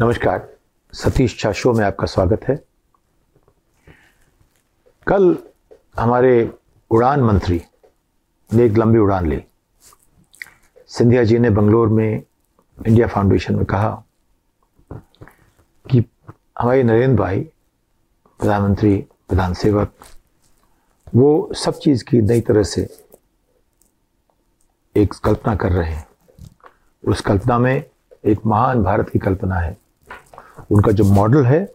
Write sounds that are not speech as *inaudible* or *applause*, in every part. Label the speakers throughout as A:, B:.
A: नमस्कार, सतीश झा शो में आपका स्वागत है। कल हमारे उड़ान मंत्री ने एक लंबी उड़ान ली। सिंधिया जी ने बंगलोर में इंडिया फाउंडेशन में कहा कि हमारे नरेंद्र भाई, प्रधानमंत्री, प्रधान सेवक, वो सब चीज़ की नई तरह से एक कल्पना कर रहे हैं। उस कल्पना में एक महान भारत की कल्पना है। उनका जो मॉडल है,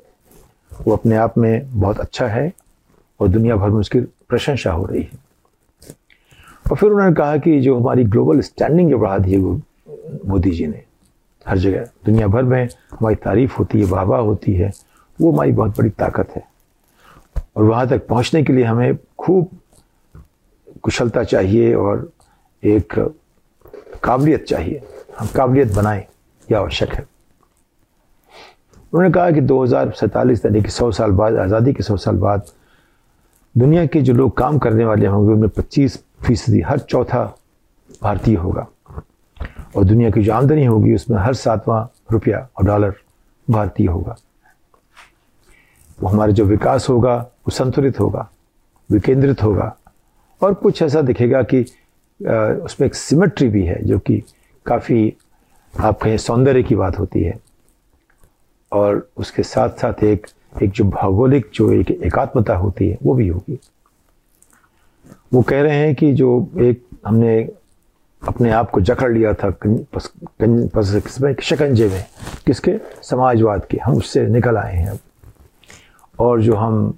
A: वो अपने आप में बहुत अच्छा है और दुनिया भर में उसकी प्रशंसा हो रही है। और फिर उन्होंने कहा कि जो हमारी ग्लोबल स्टैंडिंग जो बढ़ा दी है मोदी जी ने, हर जगह, दुनिया भर में हमारी तारीफ़ होती है वाहवा होती है, वो हमारी बहुत बड़ी ताकत है। और वहाँ तक पहुँचने के लिए हमें खूब कुशलता चाहिए और एक काबिलियत चाहिए। हम काबिलियत बनाएँ यह आवश्यक है। उन्होंने कहा कि दो हज़ार सैंतालीस यानी कि सौ साल बाद, आज़ादी के सौ साल बाद दुनिया के जो लोग काम करने वाले होंगे, उनमें पच्चीस फ़ीसदी हर चौथा भारतीय होगा। और दुनिया की जो आमदनी होगी, उसमें हर सातवां रुपया और डॉलर भारतीय होगा। वो हमारा जो विकास होगा, वो संतुलित होगा, विकेंद्रित होगा। और कुछ ऐसा दिखेगा कि उसमें एक सिमेट्री भी है, जो कि काफ़ी, आप कहें, सौंदर्य की बात होती है। और उसके साथ साथ एक एक जो भौगोलिक जो एक एकात्मता होती है, वो भी होगी। वो कह रहे हैं कि जो एक हमने अपने आप को जकड़ लिया था शिकंजे में। किसके? समाजवाद के। हम उससे निकल आए हैं अब। और जो हम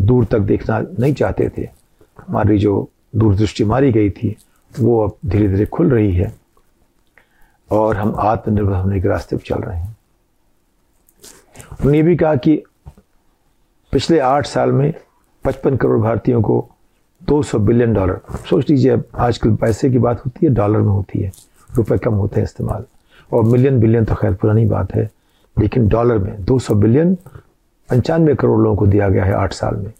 A: दूर तक देखना नहीं चाहते थे, हमारी जो दूरदृष्टि मारी गई थी, वो अब धीरे धीरे खुल रही है। और हम आत्मनिर्भर होने के रास्ते पर चल रहे हैं। उन्होंने ये भी कहा कि पिछले आठ साल में पचपन करोड़ भारतीयों को 200 बिलियन डॉलर, सोच लीजिए अब आजकल पैसे की बात होती है, डॉलर में होती है, रुपए कम होते हैं इस्तेमाल। और मिलियन बिलियन तो खैर पुरानी बात है, लेकिन डॉलर में 200 बिलियन पंचानवे करोड़ लोगों को दिया गया है आठ साल में।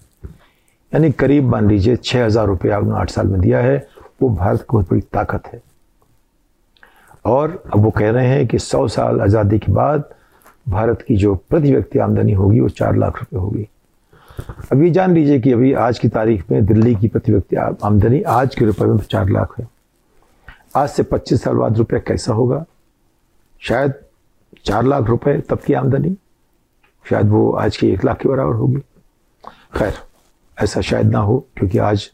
A: यानी करीब मान लीजिए छः हज़ार रुपये आपने आठ साल में दिया है, वो भारत की बहुत बड़ी ताकत है। और अब वो कह रहे हैं कि सौ साल आज़ादी के बाद भारत की जो प्रति व्यक्ति आमदनी होगी वो चार लाख रुपए होगी। अब ये जान लीजिए कि अभी आज की तारीख में दिल्ली की प्रति व्यक्ति आमदनी आज के रुपए में चार लाख है। आज से पच्चीस साल बाद रुपया कैसा होगा? शायद चार लाख रुपए तब की आमदनी, शायद वो आज की एक लाख के बराबर होगी। खैर, ऐसा शायद ना हो, क्योंकि आज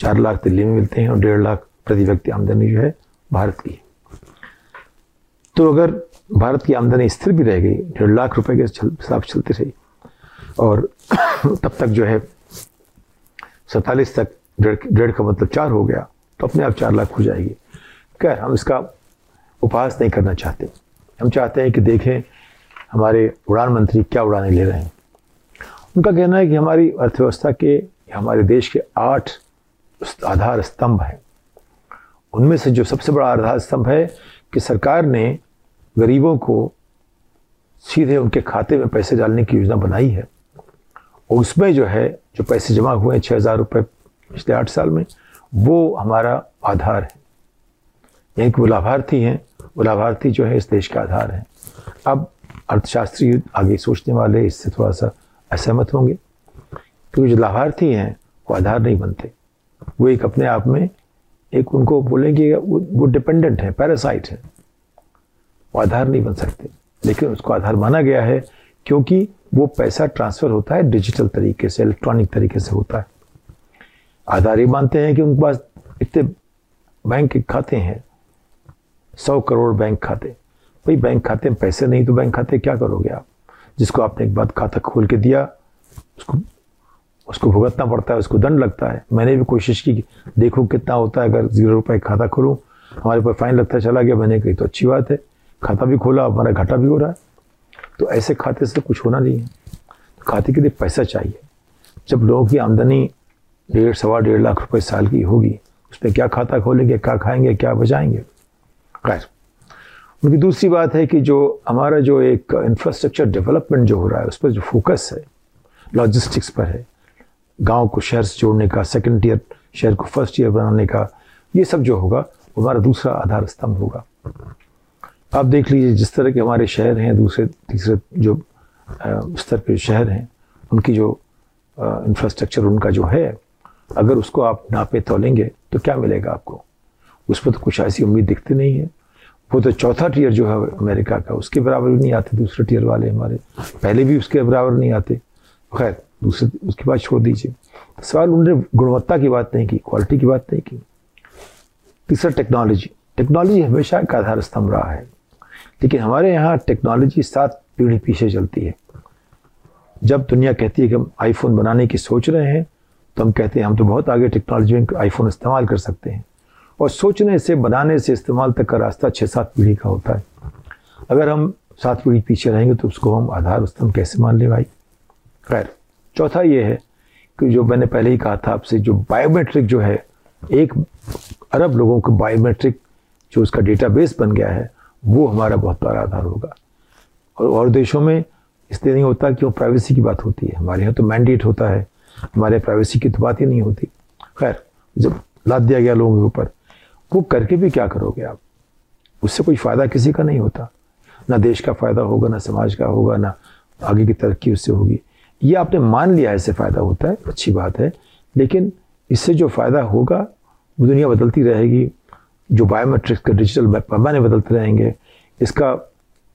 A: चार लाख दिल्ली में मिलते हैं और डेढ़ लाख प्रति व्यक्ति आमदनी जो है भारत की। तो अगर भारत की आमदनी स्थिर भी रह गई। डेढ़ लाख रुपए के हिसाब चलती रही। और *coughs* तब तक जो है, सैतालीस तक डेढ़ डेढ़ का मतलब चार हो गया। तो अपने आप चार लाख हो जाएगी। खैर, हम इसका उपहास नहीं करना चाहते। हम चाहते हैं कि देखें, हमारे उड़ान मंत्री क्या उड़ाने ले रहे हैं। उनका कहना है कि हमारी अर्थव्यवस्था के, हमारे देश के आठ आधार स्तंभ हैं। उनमें से जो सबसे बड़ा आधार स्तंभ है कि सरकार ने गरीबों को सीधे उनके खाते में पैसे डालने की योजना बनाई है। और उसमें जो है, जो पैसे जमा हुए हैं छः हज़ार रुपये पिछले आठ साल में, वो हमारा आधार है। यानी कि वो लाभार्थी हैं, वो लाभार्थी जो है इस देश का आधार है। अब अर्थशास्त्री आगे सोचने वाले इससे थोड़ा सा असहमत होंगे। क्योंकि जो लाभार्थी हैं, वो आधार नहीं बनते। वो एक अपने आप में एक उनको बोलेंगे वो डिपेंडेंट है पैरासाइट है। वो आधार नहीं बन सकते। लेकिन उसको आधार माना गया है क्योंकि वो पैसा ट्रांसफ़र होता है डिजिटल तरीके से, इलेक्ट्रॉनिक तरीके से होता है। आधार ये मानते हैं कि उनके पास इतने बैंक के खाते हैं, सौ करोड़ बैंक खाते। भाई, बैंक खाते में पैसे नहीं तो बैंक खाते क्या करोगे आप? जिसको आपने एक बार खाता खोल के दिया, उसको उसको भुगतना पड़ता है, उसको दंड लगता है। मैंने भी कोशिश की देखो कितना होता है, अगर ज़ीरो रुपये खाता खोलूँ, हमारे पास फाइन लगता चला गया, मैंने कही तो अच्छी बात है। खाता भी खोला, हमारा घाटा भी हो रहा है। तो ऐसे खाते से कुछ होना नहीं है। तो खाते के लिए पैसा चाहिए। जब लोगों की आमदनी डेढ़, सवा डेढ़ लाख रुपए साल की होगी उस पर क्या खाता खोलेंगे, क्या खाएँगे, क्या बचाएँगे? खैर, उनकी दूसरी बात है कि जो हमारा जो एक इंफ्रास्ट्रक्चर डेवलपमेंट जो हो रहा है, उस पर जो फोकस है लॉजिस्टिक्स पर है, गाँव को शहर से जोड़ने का सेकेंड ईयर शहर को फ़र्स्ट ईयर बनाने का, ये सब जो होगा हमारा दूसरा आधार स्तंभ होगा। आप देख लीजिए, जिस तरह के हमारे शहर हैं, दूसरे, तीसरे जो स्तर के शहर हैं, उनकी जो इंफ्रास्ट्रक्चर उनका जो है, अगर उसको आप नापे तोलेंगे तो क्या मिलेगा आपको? उस पर तो कुछ ऐसी उम्मीद दिखती नहीं है। वो तो चौथा टीयर जो है अमेरिका का, उसके बराबर भी नहीं आते, दूसरे टीयर वाले हमारे। पहले भी उसके बराबर नहीं आते। खैर, दूसरे, उसकी बात छोड़ दीजिए। सवाल उन्होंने गुणवत्ता की बात नहीं की क्वालिटी की बात नहीं की। तीसरा टेक्नोलॉजी टेक्नोलॉजी हमेशा एक आधार स्तंभ रहा है। लेकिन हमारे यहाँ टेक्नोलॉजी सात पीढ़ी पीछे चलती है। जब दुनिया कहती है कि हम आईफोन बनाने की सोच रहे हैं तो हम कहते हैं, हम तो बहुत आगे टेक्नोलॉजी में आईफोन इस्तेमाल कर सकते हैं। और सोचने से, बनाने से इस्तेमाल तक का रास्ता छः सात पीढ़ी का होता है। अगर हम सात पीढ़ी पीछे रहेंगे तो उसको हम आधार स्तंभ कैसे मान ले भाई? खैर, चौथा ये है कि जो मैंने पहले ही कहा था आपसे, जो बायोमेट्रिक जो है, एक अरब लोगों को बायोमेट्रिक जो उसका डेटाबेस बन गया है वो हमारा बहुत बड़ा आधार होगा। और और देशों में इसलिए नहीं होता कि वो प्राइवेसी की बात होती है। हमारे यहाँ तो मैंडेट होता है। हमारे प्राइवेसी की तो बात ही नहीं होती। खैर, जब लाद दिया गया लोगों के ऊपर, वो करके भी क्या करोगे आप? उससे कोई फ़ायदा किसी का नहीं होता। ना देश का फ़ायदा होगा, ना समाज का होगा, ना आगे की तरक्की उससे होगी। ये आपने मान लिया ऐसे फ़ायदा होता है, अच्छी बात है। लेकिन इससे जो फ़ायदा होगा, वो दुनिया बदलती रहेगी जो बायोमेट्रिक्स के डिजिटल पैमाने बदलते रहेंगे, इसका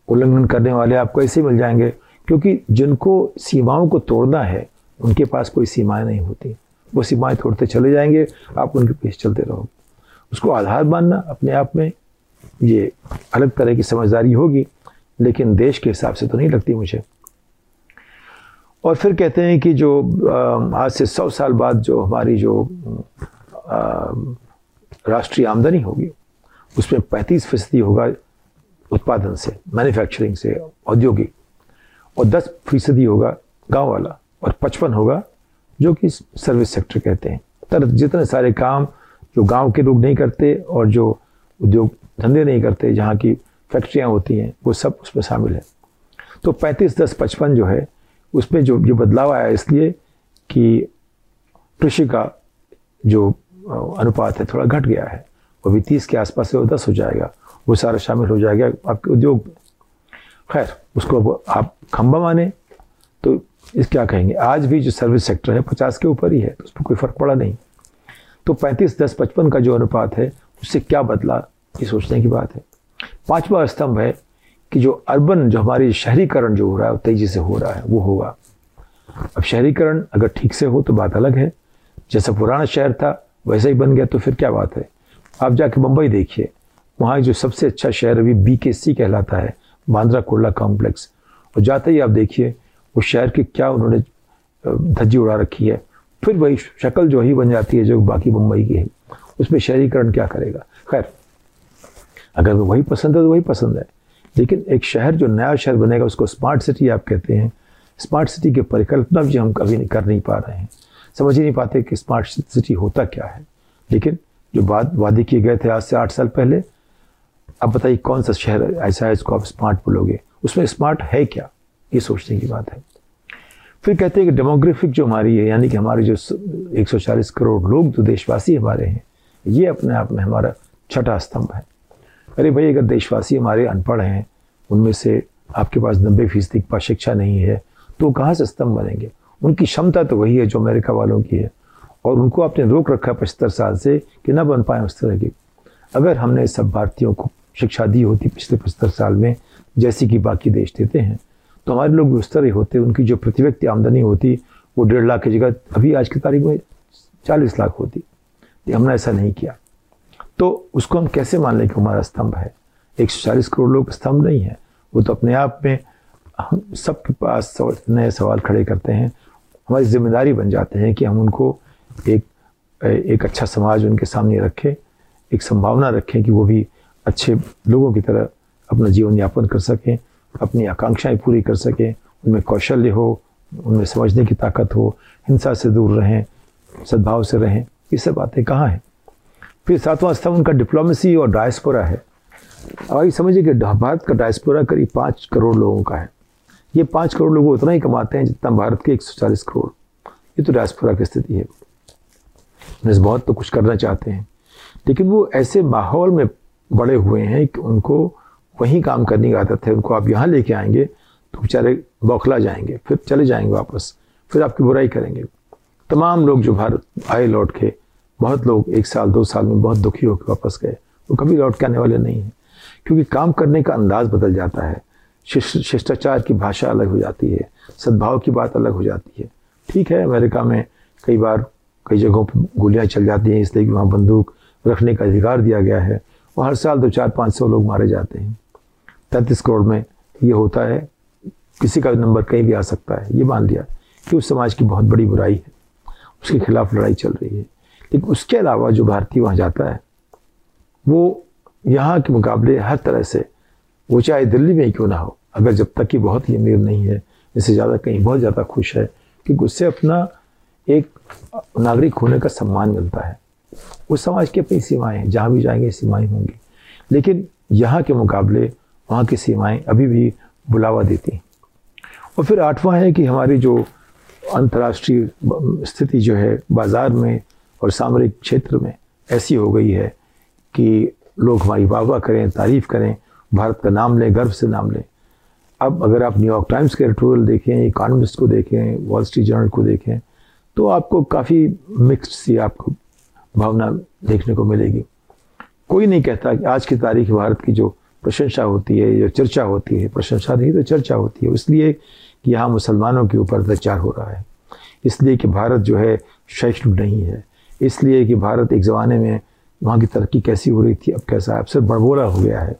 A: उल्लंघन करने वाले आपको ऐसे मिल जाएँगे, क्योंकि जिनको सीमाओं को तोड़ना है, उनके पास कोई सीमाएँ नहीं होती। वो सीमाएँ तोड़ते चले जाएँगे, आप उनके पीछे चलते रहोगे उसको आधार मानना अपने आप में ये अलग तरह की समझदारी होगी, लेकिन देश के हिसाब से तो नहीं लगती मुझे। और फिर कहते हैं कि जो आज से सौ साल बाद जो हमारी जो राष्ट्रीय आमदनी होगी, उसमें पैंतीस फ़ीसदी होगा उत्पादन से मैन्युफैक्चरिंग से, औद्योगिक, और दस फ़ीसदी होगा गाँव वाला, और पचपन होगा जो कि सर्विस सेक्टर कहते हैं। तर जितने सारे काम जो गाँव के लोग नहीं करते और जो उद्योग धंधे नहीं करते, जहाँ की फैक्ट्रियाँ होती हैं, वो सब उसमें शामिल है। तो पैंतीस, दस, पचपन जो है, उसमें जो जो बदलाव आया इसलिए कि कृषि का जो अनुपात है, थोड़ा घट गया है। वो भी तीस के आसपास से वो दस हो जाएगा। वो सारा शामिल हो जाएगा, आपके उद्योग। में खैर, उसको आप खंबा माने तो इस क्या कहेंगे? आज भी जो सर्विस सेक्टर है, पचास के ऊपर ही है तो उस पर कोई फ़र्क पड़ा नहीं। तो पैंतीस, दस, पचपन का जो अनुपात है, उससे क्या बदला, ये सोचने की बात है। पांचवा स्तंभ है कि जो अर्बन जो हमारी शहरीकरण जो हो रहा है वो तेज़ी से हो रहा है, वो होगा। अब शहरीकरण अगर ठीक से हो तो बात अलग है। जैसा पुराना शहर था वैसा ही बन गया तो फिर क्या बात है? आप जाके मुंबई देखिए। वहाँ जो सबसे अच्छा शहर अभी बी के सी कहलाता है, बांद्रा कुर्ला कॉम्प्लेक्स और जाते ही आप देखिए उस शहर की क्या उन्होंने धज्जी उड़ा रखी है। फिर वही शक्ल जो ही बन जाती है, जो बाकी मुंबई की है। उसमें शहरीकरण क्या करेगा? खैर, अगर वही पसंद है तो वही पसंद है। लेकिन एक शहर जो नया शहर बनेगा, उसको स्मार्ट सिटी आप कहते हैं। स्मार्ट सिटी की परिकल्पना भी हम कभी नहीं कर नहीं पा रहे हैं। समझ ही नहीं पाते कि स्मार्ट सिटी होता क्या है। लेकिन जो बात वादे किए गए थे आज से आठ साल पहले, अब बताइए कौन सा शहर ऐसा है इसको आप स्मार्ट बोलोगे? उसमें स्मार्ट है क्या? ये सोचने की बात है। फिर कहते हैं कि डेमोग्राफिक जो हमारी है, यानी कि हमारे जो 140 करोड़ लोग, जो देशवासी हमारे हैं, ये अपने आप में हमारा छठा स्तंभ है। अरे भाई, अगर देशवासी हमारे अनपढ़ हैं, उनमें से आपके पास नब्बे फ़ीसदी शिक्षा नहीं है तो कहाँ से स्तंभ बनेंगे? उनकी क्षमता तो वही है जो अमेरिका वालों की है। और उनको आपने रोक रखा है पचहत्तर साल से कि ना बन पाए उस तरह की। अगर हमने सब भारतीयों को शिक्षा दी होती पिछले पचहत्तर साल में, जैसी कि बाकी देश देते हैं तो हमारे लोग उस तरह होते। उनकी जो प्रति व्यक्ति आमदनी होती, वो डेढ़ लाख की जगह अभी आज की तारीख में चालीस लाख होती। हमने ऐसा नहीं किया। तो उसको हम कैसे मान लें कि हमारा स्तंभ है? एक सौ चालीस करोड़ लोग स्तंभ नहीं है। वो तो अपने आप में हम सबके पास नए सवाल खड़े करते हैं। हमारी ज़िम्मेदारी बन जाते हैं कि हम उनको एक एक अच्छा समाज उनके सामने रखें, एक संभावना रखें कि वो भी अच्छे लोगों की तरह अपना जीवन यापन कर सकें, अपनी आकांक्षाएँ पूरी कर सकें, उनमें कौशल्य हो, उनमें समझने की ताकत हो, हिंसा से दूर रहें, सद्भाव से रहें, ये सब बातें कहाँ हैं? फिर सातवां स्तंभ उनका डिप्लोमेसी और डायस्पोरा है। ये समझिए कि भारत का डायस्पोरा करीब पाँच करोड़ लोगों का है। ये पाँच करोड़ लोग उतना ही कमाते हैं जितना भारत के एक सौ चालीस करोड़। ये तो डायस्पोरा की स्थिति है। बहुत तो कुछ करना चाहते हैं। लेकिन वो ऐसे माहौल में बड़े हुए हैं कि उनको वहीं काम करने की आदत है। उनको आप यहाँ लेके आएँगे तो बेचारे बौखला जाएँगे, फिर चले जाएँगे वापस, फिर आपकी बुराई करेंगे। तमाम लोग जो भारत आए लौट के, बहुत लोग एक साल, दो साल में बहुत दुखी होकर वापस गए। वो कभी लौट के आने वाले नहीं हैं। क्योंकि काम करने का अंदाज बदल जाता है। शिष्टाचार की भाषा अलग हो जाती है, सद्भाव की बात अलग हो जाती है। ठीक है, अमेरिका में कई बार कई जगहों पर गोलियाँ चल जाती हैं, इसलिए कि वहाँ बंदूक रखने का अधिकार दिया गया है और हर साल दो चार पाँच सौ लोग मारे जाते हैं। तैंतीस करोड़ में ये होता है, किसी का नंबर कहीं भी आ सकता है, ये मान लिया कि उस समाज की बहुत बड़ी बुराई है, उसके खिलाफ लड़ाई चल रही है। लेकिन उसके अलावा जो भारतीय वहाँ जाता है, वो यहाँ के मुकाबले हर तरह से वो चाहे दिल्ली में ही क्यों ना हो। अगर जब तक कि बहुत ही अमीर नहीं है, इससे ज़्यादा कहीं बहुत ज़्यादा खुश है, क्योंकि उससे अपना एक नागरिक होने का सम्मान मिलता है। उस समाज की अपनी सीमाएँ हैं, जहाँ भी जाएँगे सीमाएँ होंगी। लेकिन यहाँ के मुकाबले वहाँ की सीमाएँ अभी भी बुलावा देती हैं। और फिर आठवां है कि हमारी जो अंतर्राष्ट्रीय स्थिति जो है, बाज़ार में और सामरिक क्षेत्र में ऐसी हो गई है कि लोग हमारी वाह करें, तारीफ़ करें भारत का नाम लें, गर्व से नाम लें। अब अगर आप न्यूयॉर्क टाइम्स के एडिटोरियल देखें इकानमिस्ट को देखें वॉल स्ट्रीट जर्नल को देखें तो आपको काफ़ी मिक्सड सी आपको भावना देखने को मिलेगी। कोई नहीं कहता कि आज की तारीख भारत की जो प्रशंसा होती है, जो चर्चा होती है, प्रशंसा नहीं तो चर्चा होती है। इसलिए कि यहाँ मुसलमानों के ऊपर अत्याचार हो रहा है। इसलिए कि भारत जो है सहिष्णु नहीं है। इसलिए कि भारत एक ज़माने में वहाँ की तरक्की कैसी हो रही थी, अब कैसा है? अब सिर्फ़ बड़बोला हो गया है।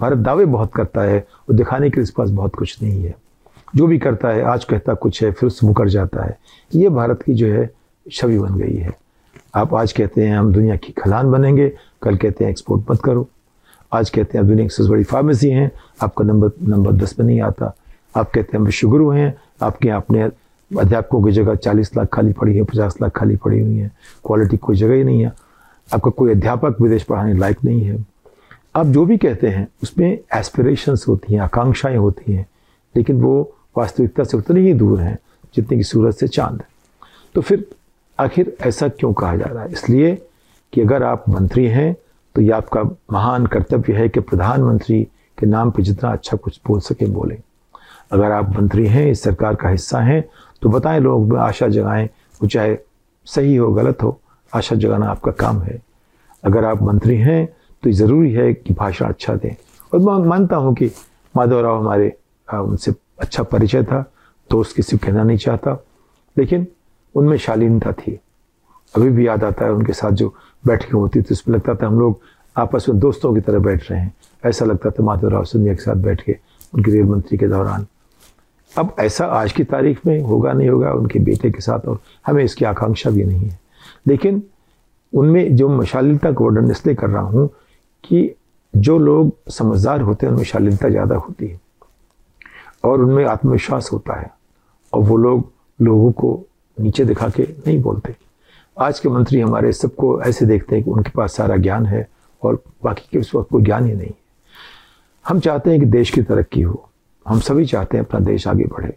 A: भारत दावे बहुत करता है और दिखाने के लिए पास बहुत कुछ नहीं है। जो भी करता है, आज कहता कुछ है, फिर उससे मुकर जाता है। ये भारत की जो है, छवि बन गई है। आप आज कहते हैं, हम दुनिया की खलान बनेंगे। कल कहते हैं एक्सपोर्ट मत करो। आज कहते हैं, आप दुनिया की सबसे बड़ी फार्मेसी हैं। आपका नंबर नंबर दस पे नहीं आता। आप कहते हैं, हम विश्वगुरु हैं। आपके अपने अध्यापकों की जगह चालीस लाख खाली पड़ी है, पचास लाख खाली पड़ी हुई है। क्वालिटी कोई जगह ही नहीं है। आपका कोई अध्यापक विदेश पढ़ाने लायक नहीं है। आप जो भी कहते हैं, उसमें एस्पिरेशंस होती हैं, आकांक्षाएँ होती हैं, लेकिन वो वास्तविकता से उतनी ही दूर हैं जितनी की सूरज से चाँद है। तो फिर आखिर ऐसा क्यों कहा जा रहा है? इसलिए कि अगर आप मंत्री हैं तो ये आपका महान कर्तव्य है कि प्रधानमंत्री के नाम पर जितना अच्छा कुछ बोल सके बोलें। अगर आप मंत्री हैं, इस सरकार का हिस्सा हैं तो बताएँ लोग में आशा जगाएँ, वो चाहे सही हो, गलत हो, आशा जगाना आपका काम है। अगर आप मंत्री हैं तो ज़रूरी है कि भाषण अच्छा दें। और मैं मानता हूँ कि माधवराव हमारे उनसे अच्छा परिचय था तो किसी सिर्फ़ कहना नहीं चाहता, लेकिन उनमें शालीनता थी। अभी भी याद आता है उनके साथ जो बैठकें होती थी, उसमें लगता था हम लोग आपस में दोस्तों की तरह बैठ रहे हैं। ऐसा लगता था माधवराव सिंधिया के साथ बैठ के उनके रेल मंत्री के दौरान। अब ऐसा आज की तारीख में होगा नहीं होगा, उनके बेटे के साथ और हमें इसकी आकांक्षा भी नहीं है। लेकिन उनमें जो मशालीनता का वर्णन इसलिए कर रहा हूँ कि जो लोग समझदार होते हैं, उनमें शालीनता ज़्यादा होती है और उनमें आत्मविश्वास होता है और वो लोग लोगों को नीचे दिखा के नहीं बोलते। आज के मंत्री हमारे सबको ऐसे देखते हैं कि उनके पास सारा ज्ञान है और बाकी के उस वक्त कोई ज्ञान ही नहीं। है हम चाहते हैं कि देश की तरक्की हो। हम सभी चाहते हैं अपना देश आगे बढ़े।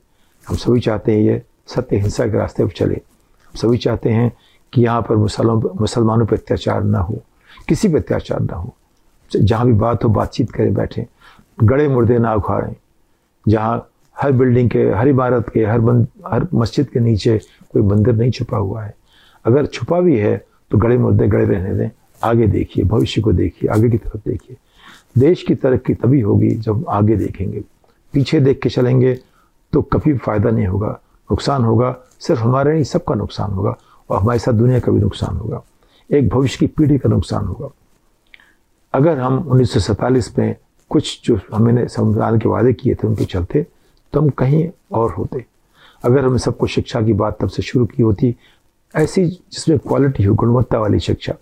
A: हम सभी चाहते हैं ये सत्य हिंसा के रास्ते पर चले। हम सभी चाहते हैं कि यहाँ पर, मुसलमान पर अत्याचार ना हो। किसी पर अत्याचार ना हो। जहाँ भी बात हो, बातचीत करें, बैठें। गड़े मुर्दे ना उखाड़ें। जहाँ हर बिल्डिंग के, हर इमारत के, हर बंद, हर मस्जिद के नीचे कोई मंदिर नहीं छुपा हुआ है। अगर छुपा भी है तो गड़े मुर्दे गड़े रहने दें। आगे देखिए, भविष्य को देखिए, आगे की तरफ़ देखिए। देश की तरक्की तभी होगी जब आगे देखेंगे। पीछे देख के चलेंगे तो कभी फ़ायदा नहीं होगा। नुकसान होगा, सिर्फ़ हमारे नहीं, सबका नुकसान होगा। और हमारे साथ दुनिया का भी नुकसान होगा। एक भविष्य की पीढ़ी का नुकसान होगा। अगर हम उन्नीस सौ सैंतालीस में कुछ जो हमने संविधान के वादे किए थे उनके चलते तो हम कहीं और होते। अगर हमने सबको शिक्षा की बात तब से शुरू की होती, ऐसी जिसमें क्वालिटी हो, गुणवत्ता वाली शिक्षा,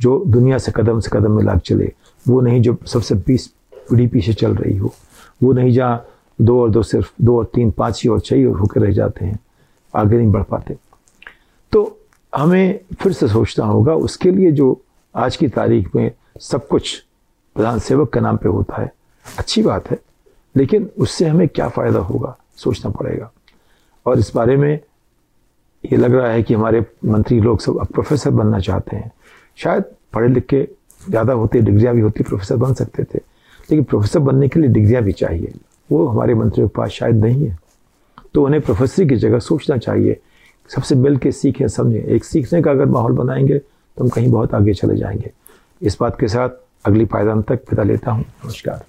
A: जो दुनिया से कदम से कदम मिला चले, वो नहीं जो सबसे बीस पीढ़ी पीछे चल रही हो, वो नहीं जहाँ दो और दो सिर्फ़ दो और तीन, पाँच ही और छः और होकर रह जाते हैं, आगे नहीं बढ़ पाते। तो हमें फिर से सोचना होगा, उसके लिए जो आज की तारीख में सब कुछ प्रधान सेवक के नाम पे होता है। अच्छी बात है, लेकिन उससे हमें क्या फ़ायदा होगा, सोचना पड़ेगा। और इस बारे में ये लग रहा है कि हमारे मंत्री लोग सब अब प्रोफेसर बनना चाहते हैं। शायद पढ़े लिख के ज़्यादा होते, डिग्रियाँ भी होती, प्रोफेसर बन सकते थे। लेकिन प्रोफेसर बनने के लिए डिग्रियाँ भी चाहिए। वो हमारे मंत्रियों के पास शायद नहीं है। तो उन्हें प्रोफेसरी की जगह सोचना चाहिए। सबसे मिल के सीखें समझें। एक सीखने का अगर माहौल बनाएँगे तो हम कहीं बहुत आगे चले जाएँगे। इस बात के साथ अगली पायदान तक विदा लेता हूँ। नमस्कार।